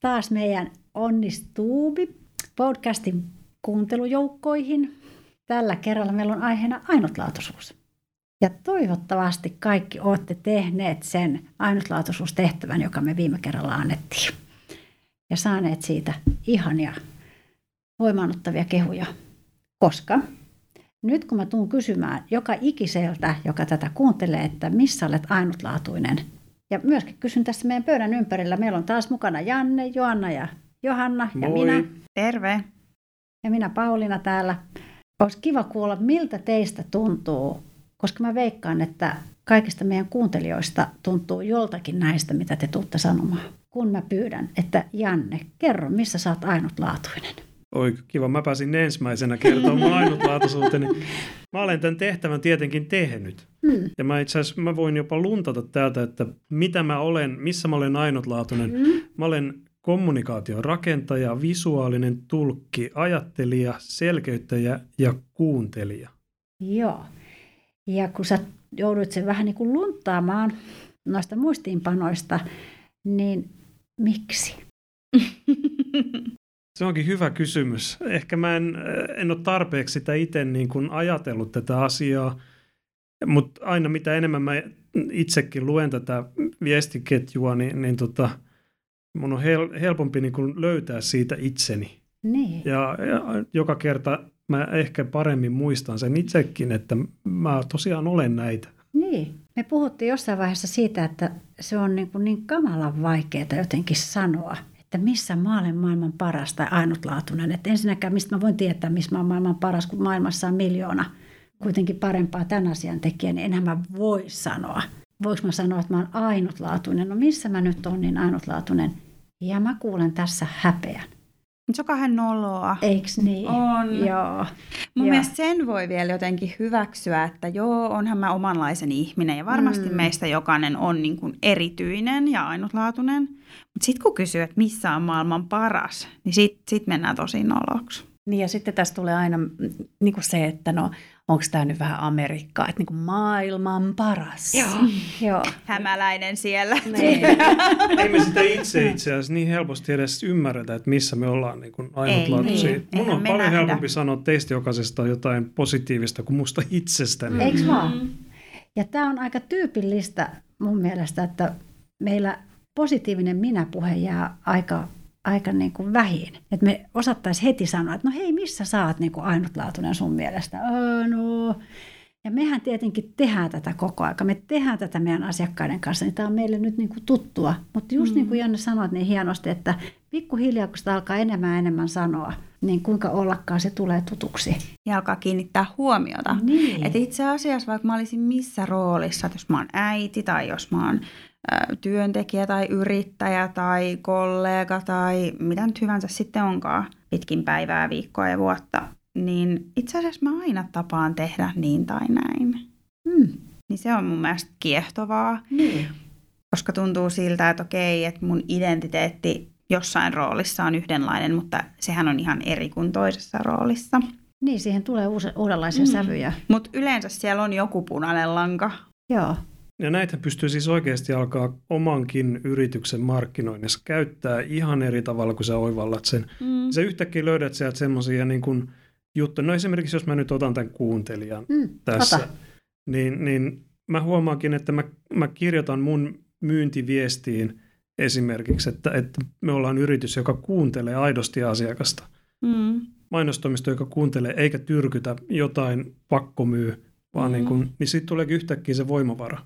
Taas meidän Onnistuubi podcastin kuuntelujoukkoihin. Tällä kerralla meillä on aiheena ainutlaatuisuus. Ja toivottavasti kaikki olette tehneet sen ainutlaatuisuustehtävän, joka me viime kerralla annettiin. Ja saaneet siitä ihania voimaannuttavia kehuja. Koska nyt kun mä tuun kysymään joka ikiseltä, joka tätä kuuntelee, että missä olet ainutlaatuinen. Ja myöskin kysyn tässä meidän pöydän ympärillä. Meillä on taas mukana Janne, Joanna ja Johanna ja Moi. minä. Terve. Ja minä Pauliina täällä. Olisi kiva kuulla, miltä teistä tuntuu, koska mä veikkaan, että kaikista meidän kuuntelijoista tuntuu joltakin näistä, mitä te tuutte sanomaan. Kun mä pyydän, että Janne, kerro, missä sä oot ainutlaatuinen. Oi, kiva. Mä pääsin ensimmäisenä kertomaan ainutlaatuisuuteni. Mä olen tämän tehtävän tietenkin tehnyt. Hmm. Ja mä itse asiassa mä voin jopa luntata täältä, että mitä mä olen, missä mä olen ainutlaatuinen. Hmm. Mä olen kommunikaation rakentaja, visuaalinen tulkki, ajattelija, selkeyttäjä ja kuuntelija. Joo. Ja kun sä joudut sen vähän niin kuin lunttaamaan noista muistiinpanoista, niin miksi? Se onkin hyvä kysymys. Ehkä mä en, en ole tarpeeksi sitä itse niin kuin ajatellut tätä asiaa, mutta aina mitä enemmän mä itsekin luen tätä viestiketjua, niin, niin tota, mun on hel, helpompi niin kuin löytää siitä itseni. Niin. Ja, ja joka kerta mä ehkä paremmin muistan sen itsekin, että mä tosiaan olen näitä. Niin. Me puhuttiin jossain vaiheessa siitä, että se on niin, kuin niin kamalan vaikeaa jotenkin sanoa, että missä mä olen maailman paras tai ainutlaatuinen. Että ensinnäkään, mistä mä voin tietää, missä mä olen maailman paras, kun maailmassa on miljoona kuitenkin parempaa tämän asian tekijä, niin enhän mä voi sanoa. Voinko mä sanoa, että mä oon ainutlaatuinen? No missä mä nyt on niin ainutlaatuinen? Ja mä kuulen tässä häpeän. Se on kahden noloa. Eiks niin? On. Joo. Mun Joo. mielestä sen voi vielä jotenkin hyväksyä, että joo, onhan mä omanlaiseni ihminen ja varmasti mm. meistä jokainen on niin kuin erityinen ja ainutlaatuinen. Mutta sitten kun kysyy, että missä on maailman paras, niin sitten sit mennään tosi noloksi. Niin ja sitten tässä tulee aina mm, niin kuin se, että no onko tämä nyt vähän Amerikkaa, että niin kuin maailman paras. Joo. Hämäläinen siellä. Niin. Ei me sitä itse itse asiassa niin helposti edes ymmärretä, että missä me ollaan niin kuin ainutlaatuisia. niin. Mun Eihän on paljon nähdä. helpompi sanoa teistä jokaisesta jotain positiivista kuin musta itsestäni. Eiks vaan? Ja tämä on aika tyypillistä mun mielestä, että meillä positiivinen minäpuhe jää aika, aika niin kuin vähin. Että me osattaisiin heti sanoa, että no hei, missä sä oot niin kuin ainutlaatuinen sun mielestä? Öö, no. Ja mehän tietenkin tehdään tätä koko aika. Me tehdään tätä meidän asiakkaiden kanssa, niin tämä on meille nyt niin kuin tuttua. Mutta just mm. niin kuin Janne sanoit niin hienosti, että pikkuhiljaa kun sitä alkaa enemmän ja enemmän sanoa, niin kuinka ollakaan se tulee tutuksi. Ja alkaa kiinnittää huomiota. Niin. Et itse asiassa vaikka mä olisin missä roolissa, että jos mä oon äiti tai jos mä oon työntekijä tai yrittäjä tai kollega tai mitä nyt hyvänsä sitten onkaan pitkin päivää, viikkoa ja vuotta, niin itse asiassa mä aina tapaan tehdä niin tai näin. Mm. Niin se on mun mielestä kiehtovaa, Niin. koska tuntuu siltä, että okei, että mun identiteetti jossain roolissa on yhdenlainen, mutta sehän on ihan eri kuin toisessa roolissa. Niin, siihen tulee uusi, uudenlaisia mm. sävyjä. Mutta yleensä siellä on joku punainen lanka. Joo. Ja näitä pystyy siis oikeasti alkaa omankin yrityksen markkinoinnissa käyttää ihan eri tavalla, kun sä oivallat sen. Mm. Sä yhtäkkiä löydät sieltä semmoisia niin kuin juttuja. No esimerkiksi jos mä nyt otan tämän kuuntelijan Mm. tässä, Ota. niin, niin mä huomaankin, että mä, mä kirjoitan mun myyntiviestiin esimerkiksi, että, että me ollaan yritys, joka kuuntelee aidosti asiakasta. Mm. Mainostoimisto, joka kuuntelee eikä tyrkytä jotain pakkomyy, vaan Mm. niin, kuin, niin siitä tuleekin yhtäkkiä se voimavara.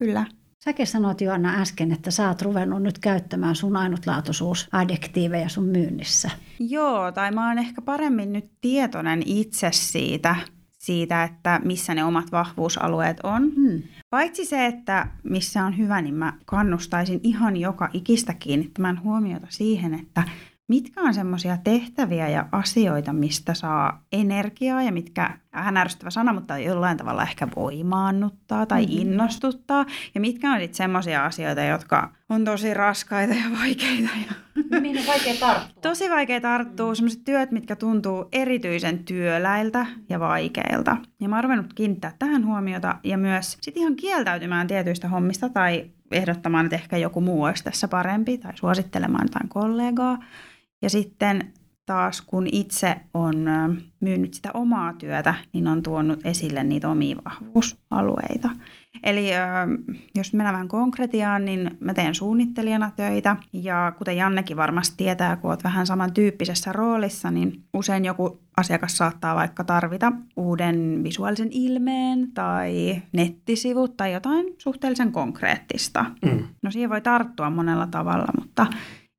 Kyllä. Säkin sanoit Joanna äsken, että sä oot ruvennut nyt käyttämään sun ainutlaatuisuusadjektiiveja sun myynnissä. Joo, tai mä oon ehkä paremmin nyt tietoinen itse siitä, siitä, että missä ne omat vahvuusalueet on. Hmm. Paitsi se, että missä on hyvä, niin mä kannustaisin ihan joka ikistä kiinnittämään huomiota siihen, että mitkä on semmoisia tehtäviä ja asioita, mistä saa energiaa ja mitkä, vähän ärsyttävä sana, mutta jollain tavalla ehkä voimaannuttaa tai Mhm. innostuttaa. Ja mitkä on sitten semmoisia asioita, jotka on tosi raskaita ja vaikeita ja on vaikea tarttua? Tosi vaikea tarttua sellaiset työt, mitkä tuntuu erityisen työläiltä ja vaikeilta. Ja mä oon ruvennut kiinnittää tähän huomiota ja myös sit ihan kieltäytymään tietyistä hommista tai ehdottamaan, että ehkä joku muu olisi tässä parempi tai suosittelemaan jotain kollegaa. Ja sitten taas kun itse on myynyt sitä omaa työtä, niin on tuonut esille niitä omia vahvuusalueita. Eli jos mennään vähän konkretiaan, niin mä teen suunnittelijana töitä ja kuten Jannekin varmasti tietää, kun olet vähän samantyyppisessä roolissa, niin usein joku asiakas saattaa vaikka tarvita uuden visuaalisen ilmeen tai nettisivut tai jotain suhteellisen konkreettista. Mm. No siihen voi tarttua monella tavalla, mutta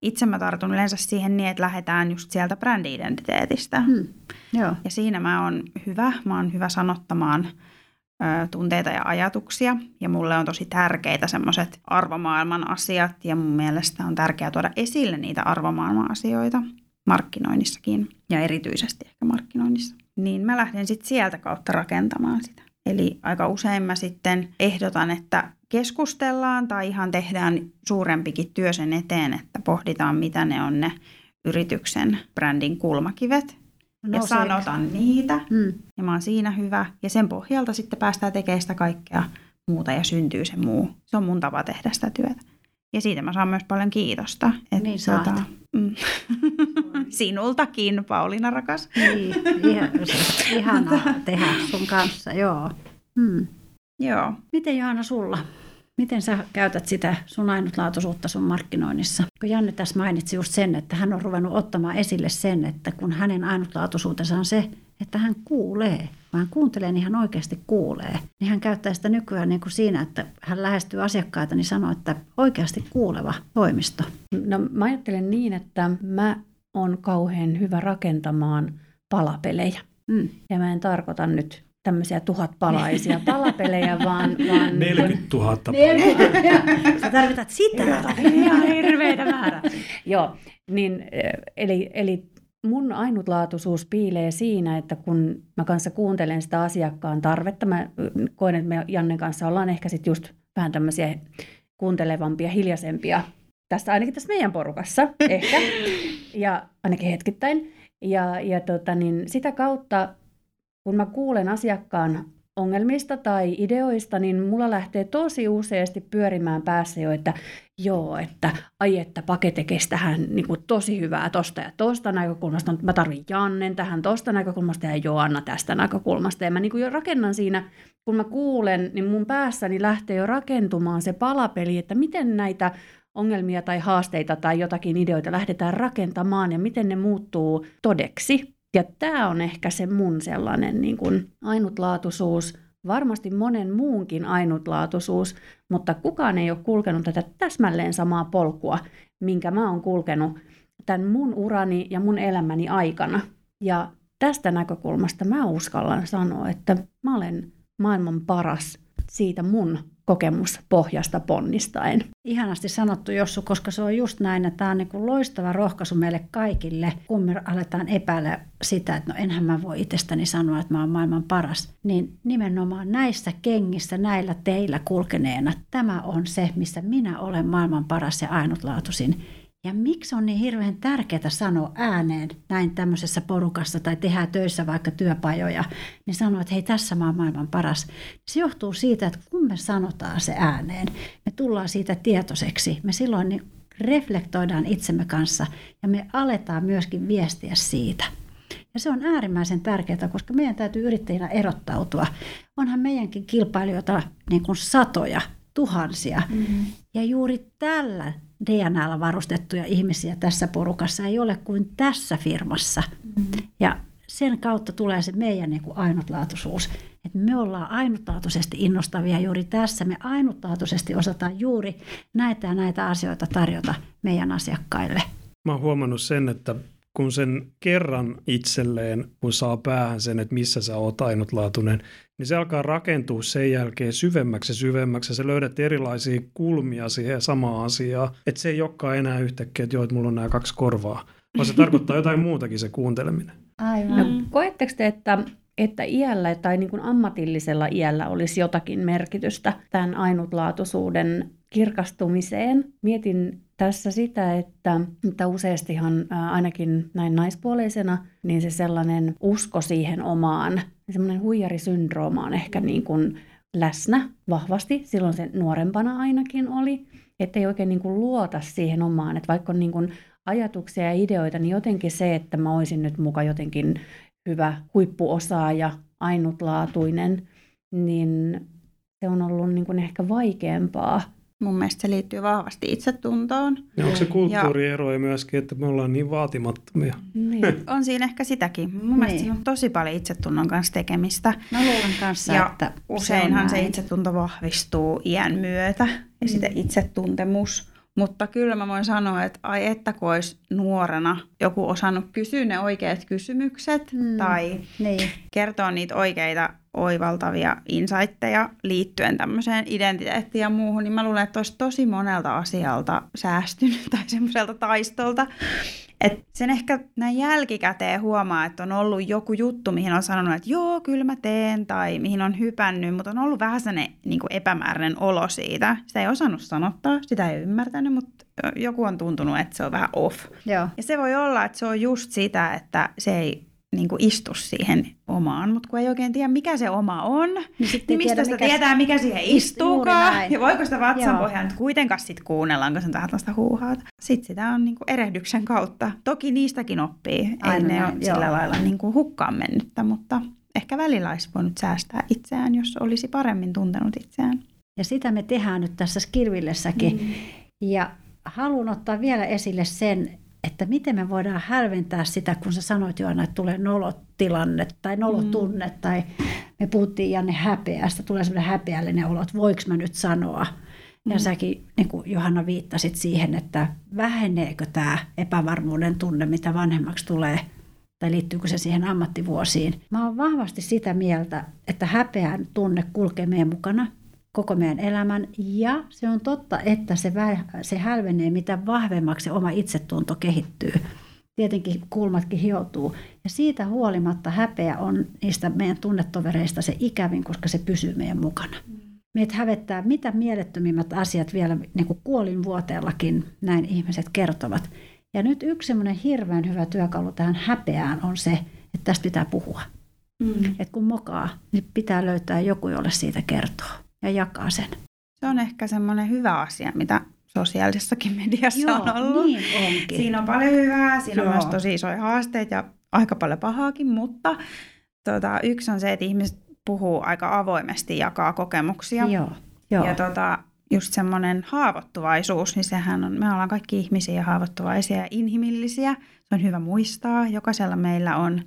itse mä tartun yleensä siihen niin, että lähdetään just sieltä brändi-identiteetistä. Hmm. Joo. Ja siinä mä oon hyvä, mä oon hyvä sanottamaan ö, tunteita ja ajatuksia. Ja mulle on tosi tärkeitä semmoiset arvomaailman asiat ja mun mielestä on tärkeää tuoda esille niitä arvomaailman asioita markkinoinnissakin ja erityisesti ehkä markkinoinnissa. Niin mä lähden sitten sieltä kautta rakentamaan sitä. Eli aika usein mä sitten ehdotan, että keskustellaan tai ihan tehdään suurempikin työ sen eteen, että pohditaan, mitä ne on ne yrityksen brändin kulmakivet. No, ja sanotaan niitä. Hmm. Ja mä oon siinä hyvä. Ja sen pohjalta sitten päästään tekemään sitä kaikkea muuta ja syntyy se muu. Se on mun tapa tehdä sitä työtä. Ja siitä mä saan myös paljon kiitosta. Että niin saat. Tota, mm. Sinultakin, Pauliina rakas. Niin, ihan, ihanaa tehdä sun kanssa, joo. Hmm. Joo. Miten Johanna sulla? Miten sä käytät sitä sun ainutlaatuisuutta sun markkinoinnissa? Kun Janne tässä mainitsi just sen, että hän on ruvennut ottamaan esille sen, että kun hänen ainutlaatuisuutensa on se, että hän kuulee, vaan kuuntelee, niin hän oikeasti kuulee. Niin hän käyttää sitä nykyään niin kuin siinä, että hän lähestyy asiakkaita, niin sanoo, että oikeasti kuuleva toimisto. No mä ajattelen niin, että mä on kauhean hyvä rakentamaan palapelejä. Mm. Ja mä en tarkoita nyt tämmöisiä tuhatpalaisia palapelejä, vaan... vaan 40 000. Sä tarkoitat sitä. Ihan hirveitä määrä. Joo, niin, eli, eli mun ainutlaatuisuus piilee siinä, että kun mä kanssa kuuntelen sitä asiakkaan tarvetta, mä koen, että me Jannen kanssa ollaan ehkä sitten just vähän tämmöisiä kuuntelevampia, hiljaisempia tässä ainakin tässä meidän porukassa ehkä, ja ainakin hetkittäin. Ja, ja tota, niin sitä kautta kun mä kuulen asiakkaan ongelmista tai ideoista, niin mulla lähtee tosi useasti pyörimään päässä jo, että joo, että ai että paketekes tähän niin kuin tosi hyvää tosta ja tosta näkökulmasta, mutta mä tarvin Jannen tähän tosta näkökulmasta ja Joanna tästä näkökulmasta. Ja mä niin kuin jo rakennan siinä, kun mä kuulen, niin mun päässäni lähtee jo rakentumaan se palapeli, että miten näitä ongelmia tai haasteita tai jotakin ideoita lähdetään rakentamaan ja miten ne muuttuu todeksi. Ja tämä on ehkä se mun sellainen niin kuin ainutlaatuisuus, varmasti monen muunkin ainutlaatuisuus, mutta kukaan ei ole kulkenut tätä täsmälleen samaa polkua, minkä mä oon kulkenut tämän mun urani ja mun elämäni aikana. Ja tästä näkökulmasta mä uskallan sanoa, että mä olen maailman paras siitä mun kokemuspohjasta ponnistaen. Ihanasti sanottu Jossu, koska se on just näin, että tämä on niin kuin loistava rohkaisu meille kaikille, kun me aletaan epäillä sitä, että no enhän mä voi itsestäni sanoa, että mä oon maailman paras. Niin nimenomaan näissä kengissä, näillä teillä kulkeneena, tämä on se, missä minä olen maailman paras ja ainutlaatuisin. Ja miksi on niin hirveän tärkeää sanoa ääneen näin tämmöisessä porukassa tai tehdään töissä vaikka työpajoja, niin sanoa, että hei tässä mä oon maailman paras. Se johtuu siitä, että kun me sanotaan se ääneen, me tullaan siitä tietoiseksi. Me silloin niin reflektoidaan itsemme kanssa ja me aletaan myöskin viestiä siitä. Ja se on äärimmäisen tärkeää, koska meidän täytyy yrittäjinä erottautua. Onhan meidänkin kilpailijoita niin kuin satoja, tuhansia. Mm-hmm. Ja juuri tällä DNAlla varustettuja ihmisiä tässä porukassa ei ole kuin tässä firmassa. Mm-hmm. Ja sen kautta tulee se meidän niin kuin ainutlaatuisuus. Että me ollaan ainutlaatuisesti innostavia juuri tässä. Me ainutlaatuisesti osataan juuri näitä ja näitä asioita tarjota meidän asiakkaille. Mä oon huomannut sen, että kun sen kerran itselleen, kun saa päähän sen, että missä sä oot ainutlaatuinen, niin se alkaa rakentua sen jälkeen syvemmäksi ja syvemmäksi ja sä löydät erilaisia kulmia siihen samaan asiaan. Että se ei olekaan enää yhtäkkiä, että joo, että mulla on nämä kaksi korvaa, vaan se tarkoittaa jotain muutakin se kuunteleminen. Aivan. No, koetteko te, että, että iällä tai niin kuin ammatillisella iällä olisi jotakin merkitystä tämän ainutlaatuisuuden kirkastumiseen? Mietin tässä sitä, että, että useastihan ainakin näin naispuoleisena, niin se sellainen usko siihen omaan, semmoinen huijarisyndrooma on ehkä niin kuin läsnä vahvasti, silloin se nuorempana ainakin oli, että ei oikein niin kuin luota siihen omaan, että vaikka on niin kuin ajatuksia ja ideoita, niin jotenkin se, että mä olisin nyt muka jotenkin hyvä huippuosaaja, ainutlaatuinen, niin se on ollut niin kuin ehkä vaikeampaa Mun mielestä se liittyy vahvasti itsetuntoon. Ja onko se kulttuuriero ja myöskin, että me ollaan niin vaatimattomia? Niin. on siinä ehkä sitäkin. Mun niin. mielestä siinä on tosi paljon itsetunnon kanssa tekemistä. Mä luulen kanssa, ja että useinhan se, se itsetunto vahvistuu iän myötä ja mm. sitten itsetuntemus. Mutta kyllä mä voin sanoa, että ai että kun olisi nuorena joku osannut kysyä ne oikeat kysymykset mm. tai niin. kertoa niitä oikeita oivaltavia insightteja liittyen tämmöiseen identiteettiin ja muuhun, niin mä luulen, että olisi tosi monelta asialta säästynyt tai semmoiselta taistolta. Et sen ehkä näin jälkikäteen huomaa, että on ollut joku juttu, mihin on sanonut, että joo, kyllä mä teen, tai mihin on hypännyt, mutta on ollut vähän sellainen niin epämääräinen olo siitä. Sitä ei osannut sanottaa, sitä ei ymmärtänyt, mutta joku on tuntunut, että se on vähän off. Joo. Ja se voi olla, että se on just sitä, että se ei niin kuin istu siihen omaan, mutta kun ei oikein tiedä, mikä se oma on, niin, niin mistä tiedä, sitä mikä tietää, mikä siihen istuukaan, ja voiko sitä vatsan pohjaan nyt kuitenkaan sitten kuunnella, kun se on tällaista huuhaata. Sitten sitä on niin kuin erehdyksen kautta. Toki niistäkin oppii, Aina ei ne ole sillä lailla niin kuin hukkaan mennyttä, mutta ehkä välillä olisi voinut säästää itseään, jos olisi paremmin tuntenut itseään. Ja sitä me tehdään nyt tässä Skirvillessäkin. Mm. Ja haluan ottaa vielä esille sen, että miten me voidaan hälventää sitä, kun sä sanoit jo aina, että tulee nolotilanne tai nolotunne, mm. tai me puhuttiin Janne häpeästä, tulee semmoinen häpeällinen olo, että voiko mä nyt sanoa. Ja mm. säkin, niin kuin Johanna, viittasit siihen, että väheneekö tämä epävarmuuden tunne, mitä vanhemmaksi tulee, tai liittyykö se siihen ammattivuosiin. Mä oon vahvasti sitä mieltä, että häpeän tunne kulkee meidän mukana – koko meidän elämän. Ja se on totta, että se, se hälvenee, mitä vahvemmaksi se oma itsetunto kehittyy. Tietenkin kulmatkin hioutuu. Ja siitä huolimatta häpeä on niistä meidän tunnetovereista se ikävin, koska se pysyy meidän mukana. Meitä hävettää mitä mielettömimmät asiat vielä niin kuin kuolinvuoteellakin, näin ihmiset kertovat. Ja nyt yksi semmoinen hirveän hyvä työkalu tähän häpeään on se, että tästä pitää puhua. Mm. Et kun mokaa, niin pitää löytää joku, jolle siitä kertoo ja jakaa sen. Se on ehkä semmoinen hyvä asia, mitä sosiaalisessakin mediassa Joo, on ollut. Niin onkin. Siinä on paljon hyvää, siinä Joo. on myös tosi isoja haasteita ja aika paljon pahaakin, mutta tota, yksi on se, että ihmiset puhuu aika avoimesti, jakaa kokemuksia. Joo. Joo. Ja tota, just semmoinen haavoittuvaisuus, niin sehän on, me ollaan kaikki ihmisiä ja haavoittuvaisia ja inhimillisiä. Se on hyvä muistaa. Jokaisella meillä on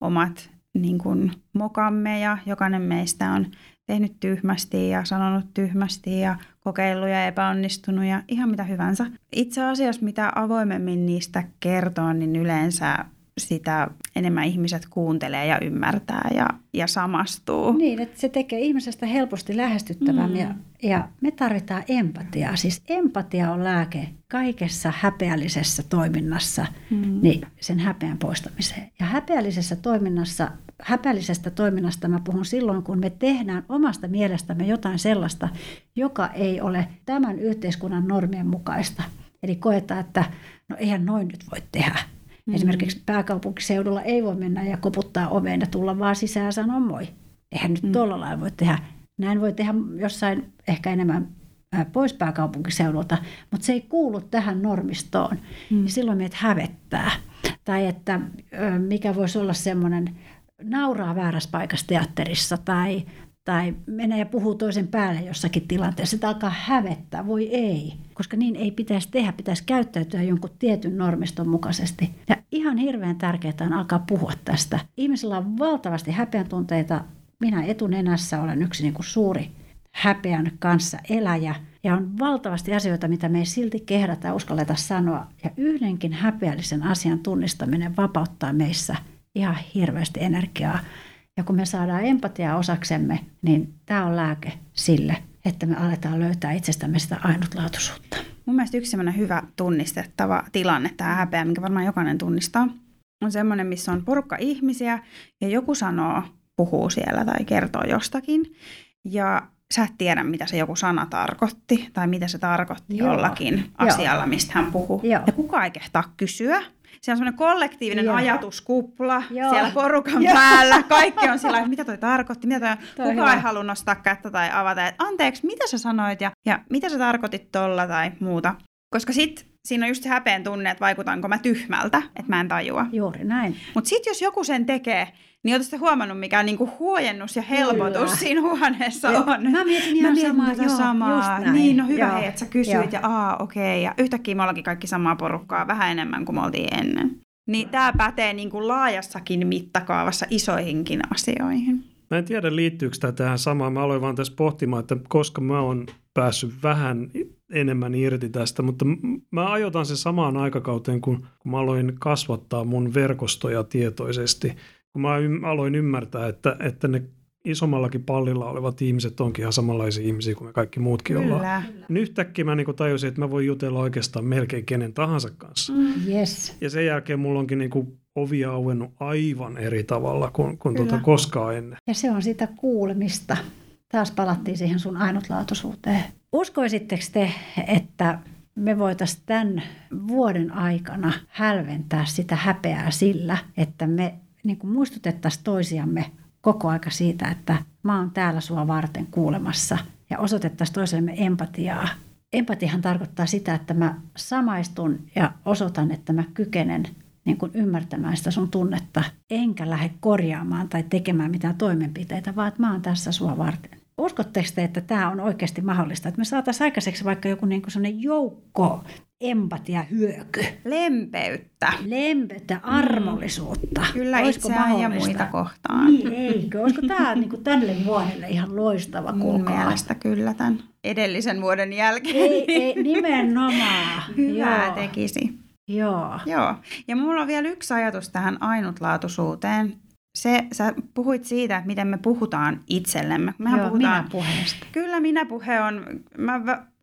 omat niin kuin, mokamme ja jokainen meistä on tehnyt tyhmästi ja sanonut tyhmästi ja kokeillut ja epäonnistunut ja ihan mitä hyvänsä. Itse asiassa mitä avoimemmin niistä kertoo, niin yleensä sitä enemmän ihmiset kuuntelee ja ymmärtää ja, ja samastuu. Niin, että se tekee ihmisestä helposti lähestyttävän mm. ja, ja me tarvitaan empatiaa. Siis empatia on lääke kaikessa häpeällisessä toiminnassa mm. niin sen häpeän poistamiseen. Ja häpeällisessä toiminnassa, häpeällisestä toiminnasta mä puhun silloin, kun me tehdään omasta mielestämme jotain sellaista, joka ei ole tämän yhteiskunnan normien mukaista. Eli koetaan, että no eihän noin nyt voi tehdä Mm. Esimerkiksi pääkaupunkiseudulla ei voi mennä ja koputtaa oveen ja tulla vaan sisään ja sanoa moi. Eihän nyt mm. tuolla lailla voi tehdä. Näin voi tehdä jossain ehkä enemmän pois pääkaupunkiseudulta, mutta se ei kuulu tähän normistoon. Mm. Ja silloin meitä hävettää. Tai että mikä voisi olla semmoinen nauraa väärässä paikassa teatterissa tai tai menee ja puhuu toisen päälle jossakin tilanteessa, sitä alkaa hävettää, voi ei. Koska niin ei pitäisi tehdä, pitäisi käyttäytyä jonkun tietyn normiston mukaisesti. Ja ihan hirveän tärkeää on alkaa puhua tästä. Ihmisillä on valtavasti häpeän tunteita. Minä etunenässä olen yksi niin kuin suuri häpeän kanssa eläjä. Ja on valtavasti asioita, mitä me ei silti kehdata ja uskalleta sanoa. Ja yhdenkin häpeällisen asian tunnistaminen vapauttaa meissä ihan hirveästi energiaa. Ja kun me saadaan empatiaa osaksemme, niin tämä on lääke sille, että me aletaan löytää itsestämme sitä ainutlaatuisuutta. Mun mielestä yksi hyvä tunnistettava tilanne, tämä häpeä, minkä varmaan jokainen tunnistaa, on semmoinen, missä on porukka ihmisiä ja joku sanoo, puhuu siellä tai kertoo jostakin. Ja sä et tiedä, mitä se joku sana tarkoitti tai mitä se tarkoitti Joo. jollakin Joo. asialla, mistä hän puhuu. Joo. Ja kukaan ei kehtaa kysyä. Se on semmoinen kollektiivinen Joo. ajatuskupla Joo. siellä porukan Joo. päällä. Kaikki on sillä että mitä toi tarkoitti, mitä toi... Toi kukaan ei hyvä. halua nostaa kättä tai avata, että anteeksi, mitä sä sanoit ja, ja mitä sä tarkoitit tolla tai muuta. Koska sit siinä on just se häpeen tunne, että vaikutanko mä tyhmältä, että mä en tajua. Juuri näin. Mutta sitten jos joku sen tekee, niin ootte huomannut, mikä niinku huojennus ja helpotus Kyllä. siinä huoneessa Ja on. mä mietin ihan samaa, tota joo, samaa. just näin. Niin, no hyvä Joo. hei, että sä kysyit Joo. ja aa, okei. Ja yhtäkkiä me ollaankin kaikki samaa porukkaa, vähän enemmän kuin me oltiin ennen. Niin tämä pätee niinku laajassakin mittakaavassa isoihinkin asioihin. Mä en tiedä, liittyykö tämä tähän samaan. Mä aloin vaan tässä pohtimaan, että koska mä oon päässyt vähän enemmän irti tästä, mutta mä ajoitan sen samaan aikakauteen, kun, kun mä aloin kasvattaa mun verkostoja tietoisesti. Kun mä ym- aloin ymmärtää, että, että ne isommallakin pallilla olevat ihmiset onkin ihan samanlaisia ihmisiä kuin me kaikki muutkin ollaan. Kyllä. Niin yhtäkkiä mä niin tajusin, että mä voin jutella oikeastaan melkein kenen tahansa kanssa. Mm. Yes. Ja sen jälkeen mulla onkin niin ovi auennut aivan eri tavalla kuin, kuin Kyllä. tuota koskaan ennen. Ja se on sitä kuulemista. Taas palattiin siihen sun ainutlaatuisuuteen. Uskoisitteko te, että me voitaisiin tämän vuoden aikana hälventää sitä häpeää sillä, että me niin kuin muistutettaisiin toisiamme koko aika siitä, että mä oon täällä sua varten kuulemassa ja osoitettaisiin toisellemme empatiaa. Empatiahan tarkoittaa sitä, että mä samaistun ja osoitan, että mä kykenen niin kuin ymmärtämään sitä sun tunnetta, enkä lähde korjaamaan tai tekemään mitään toimenpiteitä, vaan että mä oon tässä sua varten. Uskotteko te, että tämä on oikeasti mahdollista, että me saataisiin aikaiseksi vaikka joku niin kuin joukko empatia hyöky, Lempeyttä. lempeyttä, armollisuutta. Kyllä Olisiko itseään ja muita kohtaan. Niin, eikö? Olisiko tämä niin kuin tälle vuodelle ihan loistava Mun mielestä kyllä tämän edellisen vuoden jälkeen. Ei, ei, nimenomaan. Hyvää Joo. tekisi. Joo. Joo, ja mulla on vielä yksi ajatus tähän ainutlaatuisuuteen. Se, sä puhuit siitä, että miten me puhutaan itsellemme. Mehän Joo, puhutaan, minä puheesta. Kyllä minä puhe on, mä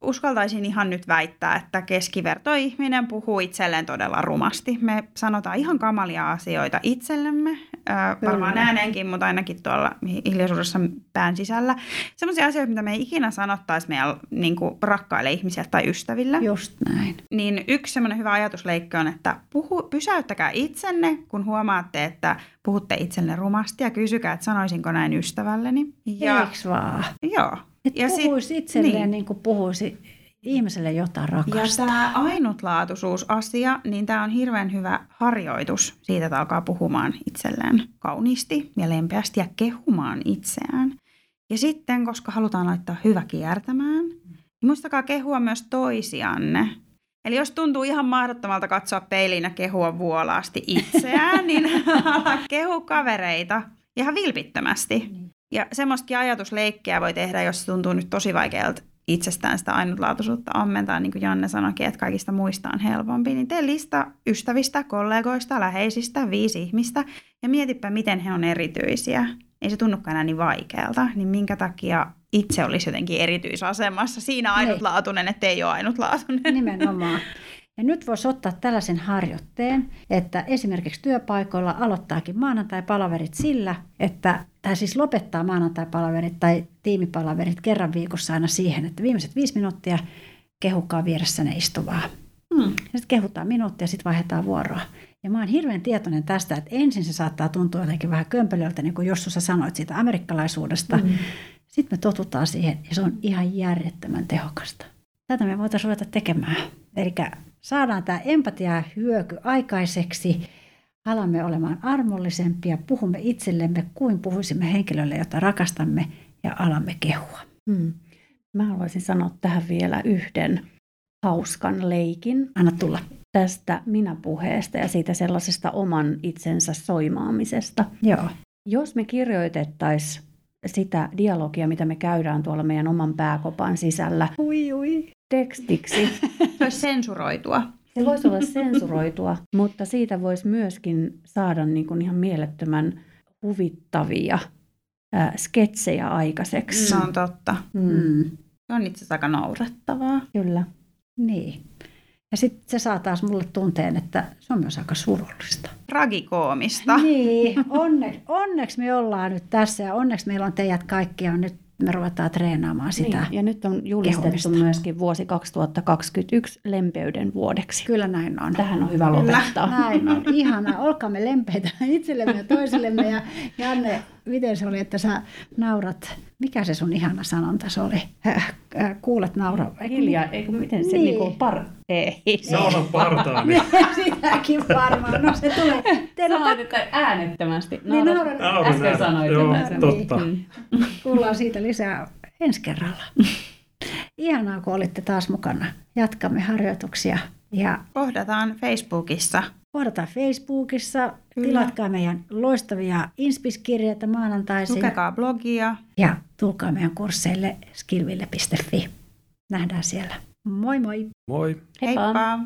uskaltaisin ihan nyt väittää, että keskivertoihminen puhuu itselleen todella rumasti. Me sanotaan ihan kamalia asioita itsellemme, äh, varmaan ääneenkin, mutta ainakin tuolla hiljaisuudessa pään sisällä. Sellaisia asioita, mitä me ei ikinä sanottaisi meidän niin kuin, rakkaille ihmisille tai ystäville. Just näin. Niin yksi semmoinen hyvä ajatusleikki on, että puhu, pysäyttäkää itsenne, kun huomaatte, että puhutte itsenne rumasti ja kysykää, että sanoisinko näin ystävälleni. Ja, Eiks vaan? joo. Että Ja sit- puhuisi itselleen niin. niin. niin kuin puhuisi ihmiselle jotain Ja rakasta. tämä ainutlaatuisuusasia, niin tämä on hirveän hyvä harjoitus siitä, että alkaa puhumaan itselleen kauniisti ja lempeästi ja kehumaan itseään. Ja sitten, koska halutaan laittaa hyvä kiertämään, niin muistakaa kehua myös toisianne. Eli jos tuntuu ihan mahdottomalta katsoa peiliin ja kehua vuolaasti itseään, niin kehu kavereita ihan vilpittömästi. Ja semmoistakin ajatusleikkiä voi tehdä, jos se tuntuu nyt tosi vaikealta itsestään sitä ainutlaatuisuutta ammentaa, niin kuin Janne sanoikin, että kaikista muista on helpompi. Niin tee lista ystävistä, kollegoista, läheisistä, viisi ihmistä ja mietipä, miten he on erityisiä. Ei se tunnukaan enää niin vaikealta, niin minkä takia itse olisi jotenkin erityisasemassa siinä ainutlaatuinen, että ei ole ainutlaatuinen. Nimenomaan. Ja nyt voisi ottaa tällaisen harjoitteen, että esimerkiksi työpaikoilla aloittaakin maanantai-palaverit sillä, että, tai siis lopettaa maanantai-palaverit tai tiimipalaverit kerran viikossa aina siihen, että viimeiset viisi minuuttia kehukaa vieressäne istuvaa. Hmm. Sitten kehutaan minuuttia ja sitten vaihdetaan vuoroa. Ja mä oon hirveän tietoinen tästä, että ensin se saattaa tuntua jotenkin vähän kömpelöltä, niin kuin Jossu sä sanoit siitä amerikkalaisuudesta. Mm. Sitten me totutaan siihen ja se on ihan järjettömän tehokasta. Tätä me voitaisiin ruveta tekemään. Eli saadaan tämä empatia ja hyöky aikaiseksi, alamme olemaan armollisempia, puhumme itsellemme kuin puhuisimme henkilölle, jota rakastamme ja alamme kehua. Hmm. Mä haluaisin sanoa tähän vielä yhden hauskan leikin Anna tulla. tästä minä-puheesta ja siitä sellaisesta oman itsensä soimaamisesta. Joo. Jos me kirjoitettaisiin sitä dialogia, mitä me käydään tuolla meidän oman pääkopan sisällä Ui, ui. Tekstiksi, Se olisi sensuroitua. se voisi olla sensuroitua, mutta siitä voisi myöskin saada niin kuin ihan mielettömän huvittavia ää, sketsejä aikaiseksi. Se on totta. Mm. Mm. Se on itse asiassa aika naurettavaa. Kyllä. Niin. Ja sitten se saa taas mulle tunteen, että se on myös aika surullista. Tragikoomista. Niin, onneksi, onneksi me ollaan nyt tässä ja onneksi meillä on teidät kaikkia nyt me ruvetaan treenaamaan sitä. Niin, ja nyt on julistettu kehumista. myöskin vuosi 2021 lempeyden vuodeksi. Kyllä näin on. Tähän on hyvä lopettaa. Näin on. Ihana. Olkaamme lempeitä itsellemme ja toisillemme. Ja Janne, miten se oli, että sä naurat? Mikä se sun ihana sanonta se oli? Äh, äh, kuulet nauraa. Hiljaa, eikö miten se Niin. niin. niinku par... Ei. se- Naulan partaani. Sitäkin varmaan. No se tulee. Teidän Sanoit, että äänettömästi. Niin, Naurat- nauran. Nauran Äsken ääneen. sanoit Joo, totta. Mm. Kuullaan siitä lisää ensi kerralla. Ihanaa, kun olitte taas mukana. Jatkamme harjoituksia ja Kohdataan Facebookissa. Kohdataan Facebookissa. Kyllä. Tilatkaa meidän loistavia inspiskirjeitä maanantaisin. Lukekaa blogia. Ja tulkaa meidän kursseille skillville.fi. Nähdään siellä. Moi moi! Moi. Heippa. Heippa!